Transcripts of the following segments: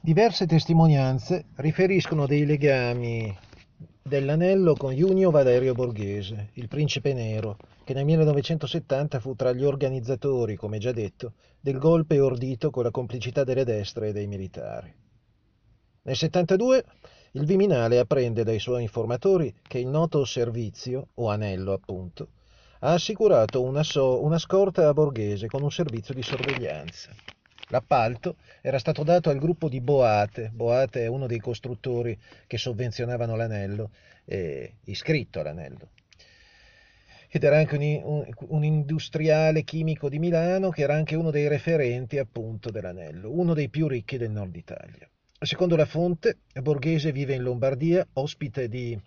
Diverse testimonianze riferiscono dei legami dell'anello con Junio Valerio Borghese, il principe nero, che nel 1970 fu tra gli organizzatori, come già detto, del golpe ordito con la complicità delle destre e dei militari. Nel 72 il Viminale apprende dai suoi informatori che il noto servizio, o anello appunto, ha assicurato una, so- una scorta a Borghese con un servizio di sorveglianza. L'appalto era stato dato al gruppo di Boate, Boate è uno dei costruttori che sovvenzionavano l'anello, eh, iscritto all'anello. Ed era anche un, un, un, industriale chimico di Milano che era anche uno dei referenti appunto dell'anello, uno dei più ricchi del nord Italia. Secondo la fonte, Borghese vive in Lombardia, ospite di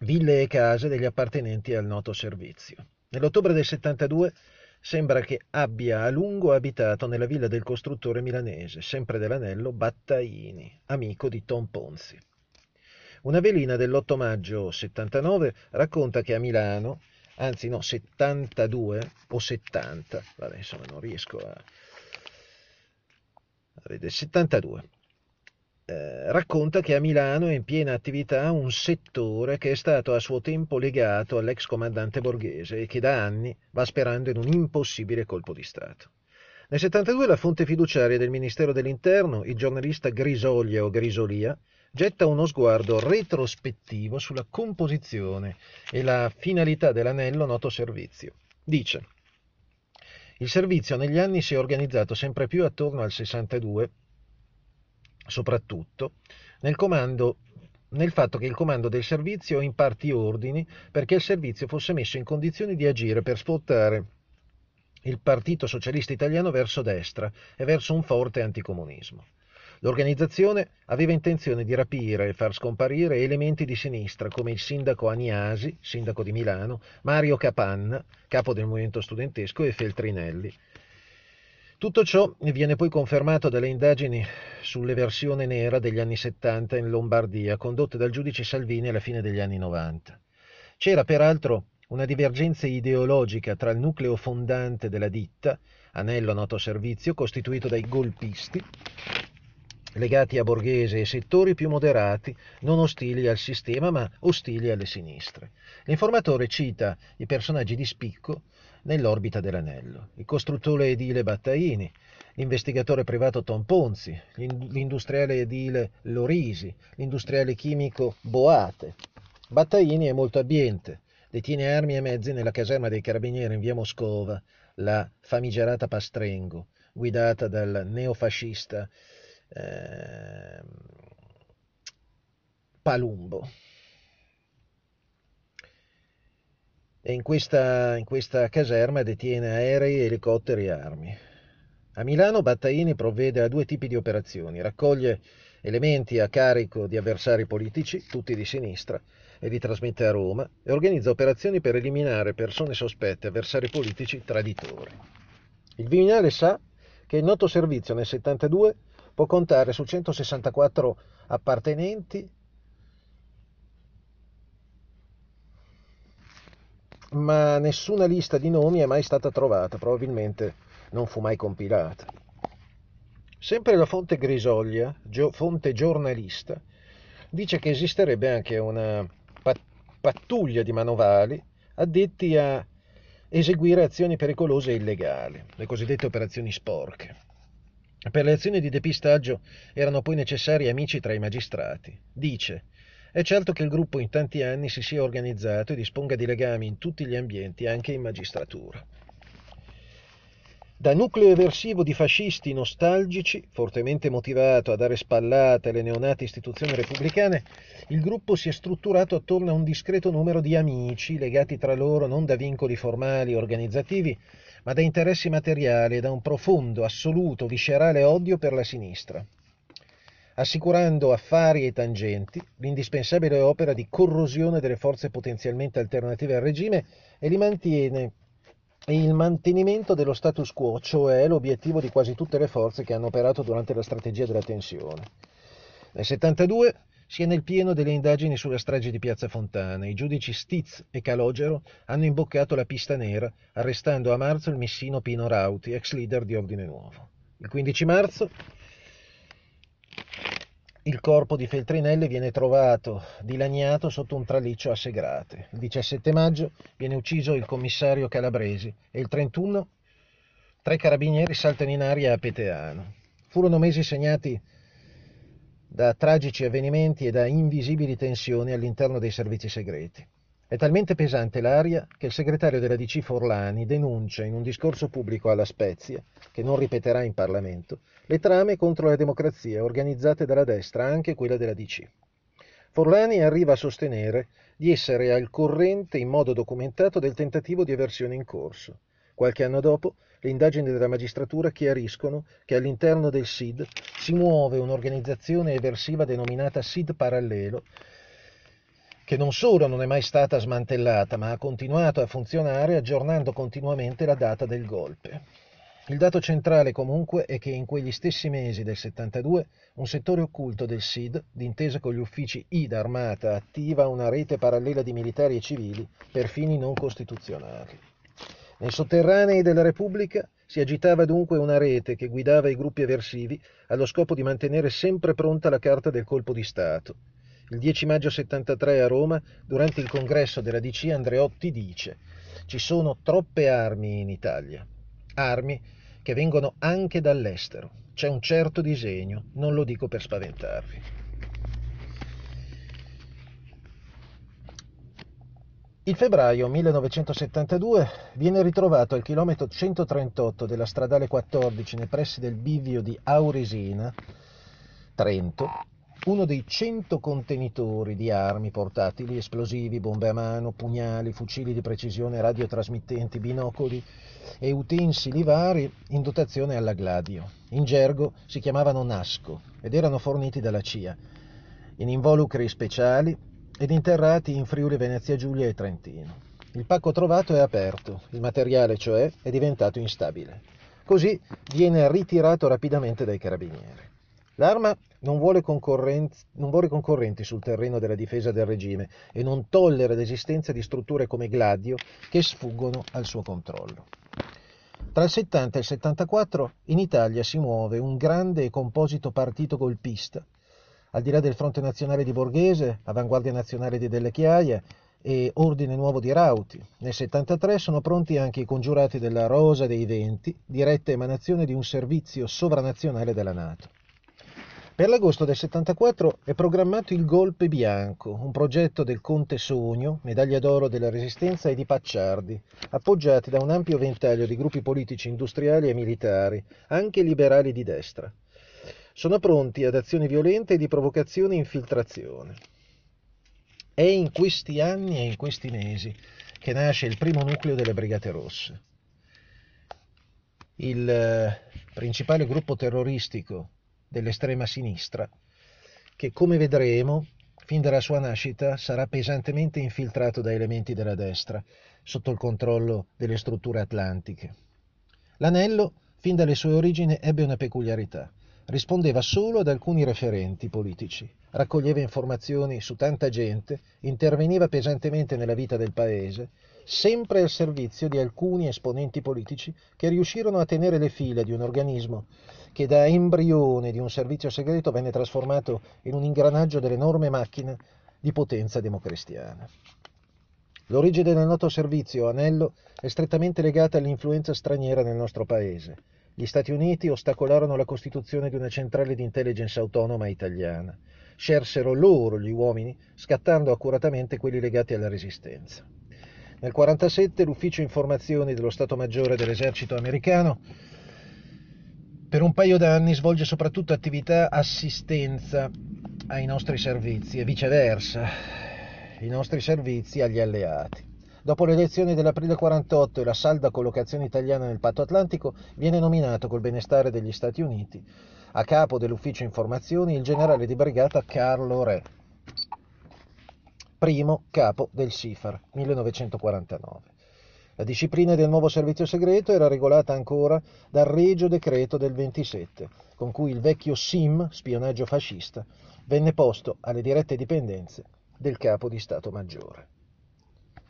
ville e case degli appartenenti al noto servizio. Nell'ottobre del 72 sembra che abbia a lungo abitato nella villa del costruttore milanese, sempre dell'anello, Battaini, amico di Tom Ponzi. Una velina dell'8 maggio 79 racconta che a Milano, anzi no, 72 o 70, vabbè insomma non riesco a... Vedete, 72 eh, racconta che a Milano è in piena attività un settore che è stato a suo tempo legato all'ex comandante borghese e che da anni va sperando in un impossibile colpo di Stato. Nel 72 la fonte fiduciaria del Ministero dell'Interno, il giornalista Grisoglia o Grisolia, getta uno sguardo retrospettivo sulla composizione e la finalità dell'anello noto servizio. Dice il servizio negli anni si è organizzato sempre più attorno al 62 soprattutto nel, comando, nel fatto che il comando del servizio imparti ordini perché il servizio fosse messo in condizioni di agire per spostare il Partito Socialista Italiano verso destra e verso un forte anticomunismo. L'organizzazione aveva intenzione di rapire e far scomparire elementi di sinistra come il sindaco Aniasi, sindaco di Milano, Mario Capanna, capo del movimento studentesco, e Feltrinelli, tutto ciò viene poi confermato dalle indagini sull'eversione nera degli anni 70 in Lombardia, condotte dal giudice Salvini alla fine degli anni 90. C'era peraltro una divergenza ideologica tra il nucleo fondante della ditta, anello noto servizio, costituito dai golpisti, legati a Borghese e settori più moderati, non ostili al sistema ma ostili alle sinistre. L'informatore cita i personaggi di spicco nell'orbita dell'anello. Il costruttore edile Battaini, l'investigatore privato Tom Ponzi, l'industriale edile Lorisi, l'industriale chimico Boate. Battaini è molto abbiente, detiene armi e mezzi nella caserma dei carabinieri in via Moscova, la famigerata Pastrengo, guidata dal neofascista eh, Palumbo. E in questa, in questa caserma detiene aerei, elicotteri e armi. A Milano Battaini provvede a due tipi di operazioni, raccoglie elementi a carico di avversari politici, tutti di sinistra, e li trasmette a Roma, e organizza operazioni per eliminare persone sospette, avversari politici, traditori. Il Viminale sa che il noto servizio nel 72 può contare su 164 appartenenti ma nessuna lista di nomi è mai stata trovata, probabilmente non fu mai compilata. Sempre la fonte Grisoglia, fonte giornalista, dice che esisterebbe anche una pattuglia di manovali addetti a eseguire azioni pericolose e illegali, le cosiddette operazioni sporche. Per le azioni di depistaggio erano poi necessari amici tra i magistrati. Dice è certo che il gruppo in tanti anni si sia organizzato e disponga di legami in tutti gli ambienti, anche in magistratura. Da nucleo eversivo di fascisti nostalgici, fortemente motivato a dare spallate alle neonate istituzioni repubblicane, il gruppo si è strutturato attorno a un discreto numero di amici legati tra loro non da vincoli formali organizzativi, ma da interessi materiali e da un profondo, assoluto, viscerale odio per la sinistra assicurando affari e tangenti, l'indispensabile opera di corrosione delle forze potenzialmente alternative al regime e li mantiene il mantenimento dello status quo, cioè l'obiettivo di quasi tutte le forze che hanno operato durante la strategia della tensione. Nel 72 si è nel pieno delle indagini sulla strage di Piazza Fontana. I giudici Stiz e Calogero hanno imboccato la pista nera, arrestando a marzo il messino Pino Rauti, ex leader di Ordine Nuovo. Il 15 marzo il corpo di Feltrinelli viene trovato dilaniato sotto un traliccio a Segrate. Il 17 maggio viene ucciso il commissario Calabresi e il 31 tre carabinieri saltano in aria a Peteano. Furono mesi segnati da tragici avvenimenti e da invisibili tensioni all'interno dei servizi segreti. È talmente pesante l'aria che il segretario della DC Forlani denuncia in un discorso pubblico alla Spezia, che non ripeterà in Parlamento, le trame contro la democrazia organizzate dalla destra, anche quella della DC. Forlani arriva a sostenere di essere al corrente in modo documentato del tentativo di eversione in corso. Qualche anno dopo, le indagini della magistratura chiariscono che all'interno del SID si muove un'organizzazione eversiva denominata SID Parallelo, che non solo non è mai stata smantellata, ma ha continuato a funzionare aggiornando continuamente la data del golpe. Il dato centrale comunque è che in quegli stessi mesi del 72 un settore occulto del SID, d'intesa con gli uffici IDA Armata, attiva una rete parallela di militari e civili per fini non costituzionali. Nei sotterranei della Repubblica si agitava dunque una rete che guidava i gruppi eversivi allo scopo di mantenere sempre pronta la carta del colpo di Stato, il 10 maggio 73 a Roma, durante il congresso della DC, Andreotti dice ci sono troppe armi in Italia, armi che vengono anche dall'estero. C'è un certo disegno, non lo dico per spaventarvi. Il febbraio 1972 viene ritrovato al chilometro 138 della stradale 14 nei pressi del bivio di Auresina, Trento, uno dei 100 contenitori di armi portatili, esplosivi, bombe a mano, pugnali, fucili di precisione, radiotrasmittenti, binocoli e utensili vari in dotazione alla Gladio. In gergo si chiamavano Nasco ed erano forniti dalla CIA, in involucri speciali ed interrati in Friuli Venezia Giulia e Trentino. Il pacco trovato è aperto, il materiale cioè è diventato instabile. Così viene ritirato rapidamente dai carabinieri. L'arma non vuole, non vuole, concorrenti sul terreno della difesa del regime e non tollera l'esistenza di strutture come Gladio che sfuggono al suo controllo. Tra il 70 e il 74 in Italia si muove un grande e composito partito golpista. Al di là del Fronte Nazionale di Borghese, Avanguardia Nazionale di Delle Chiaie e Ordine Nuovo di Rauti, nel 73 sono pronti anche i congiurati della Rosa dei Venti, diretta emanazione di un servizio sovranazionale della Nato. Per l'agosto del 74 è programmato il Golpe Bianco, un progetto del Conte Sogno, medaglia d'oro della Resistenza e di Pacciardi, appoggiati da un ampio ventaglio di gruppi politici industriali e militari, anche liberali di destra. Sono pronti ad azioni violente di provocazione e infiltrazione. È in questi anni e in questi mesi che nasce il primo nucleo delle Brigate Rosse. Il eh, principale gruppo terroristico dell'estrema sinistra, che come vedremo, fin dalla sua nascita, sarà pesantemente infiltrato da elementi della destra, sotto il controllo delle strutture atlantiche. L'anello, fin dalle sue origini, ebbe una peculiarità. Rispondeva solo ad alcuni referenti politici, raccoglieva informazioni su tanta gente, interveniva pesantemente nella vita del paese, sempre al servizio di alcuni esponenti politici che riuscirono a tenere le file di un organismo che da embrione di un servizio segreto venne trasformato in un ingranaggio dell'enorme macchina di potenza democristiana. L'origine del noto servizio, Anello, è strettamente legata all'influenza straniera nel nostro paese. Gli Stati Uniti ostacolarono la costituzione di una centrale di intelligence autonoma italiana. Scersero loro gli uomini, scattando accuratamente quelli legati alla resistenza. Nel 1947 l'ufficio informazioni dello Stato Maggiore dell'esercito americano per un paio d'anni svolge soprattutto attività assistenza ai nostri servizi e viceversa, i nostri servizi agli alleati. Dopo le elezioni dell'aprile 48 e la salda collocazione italiana nel patto atlantico, viene nominato col benestare degli Stati Uniti a capo dell'ufficio informazioni il generale di brigata Carlo Re, primo capo del SIFAR, 1949. La disciplina del nuovo servizio segreto era regolata ancora dal regio decreto del 27, con cui il vecchio SIM, spionaggio fascista, venne posto alle dirette dipendenze del capo di Stato Maggiore.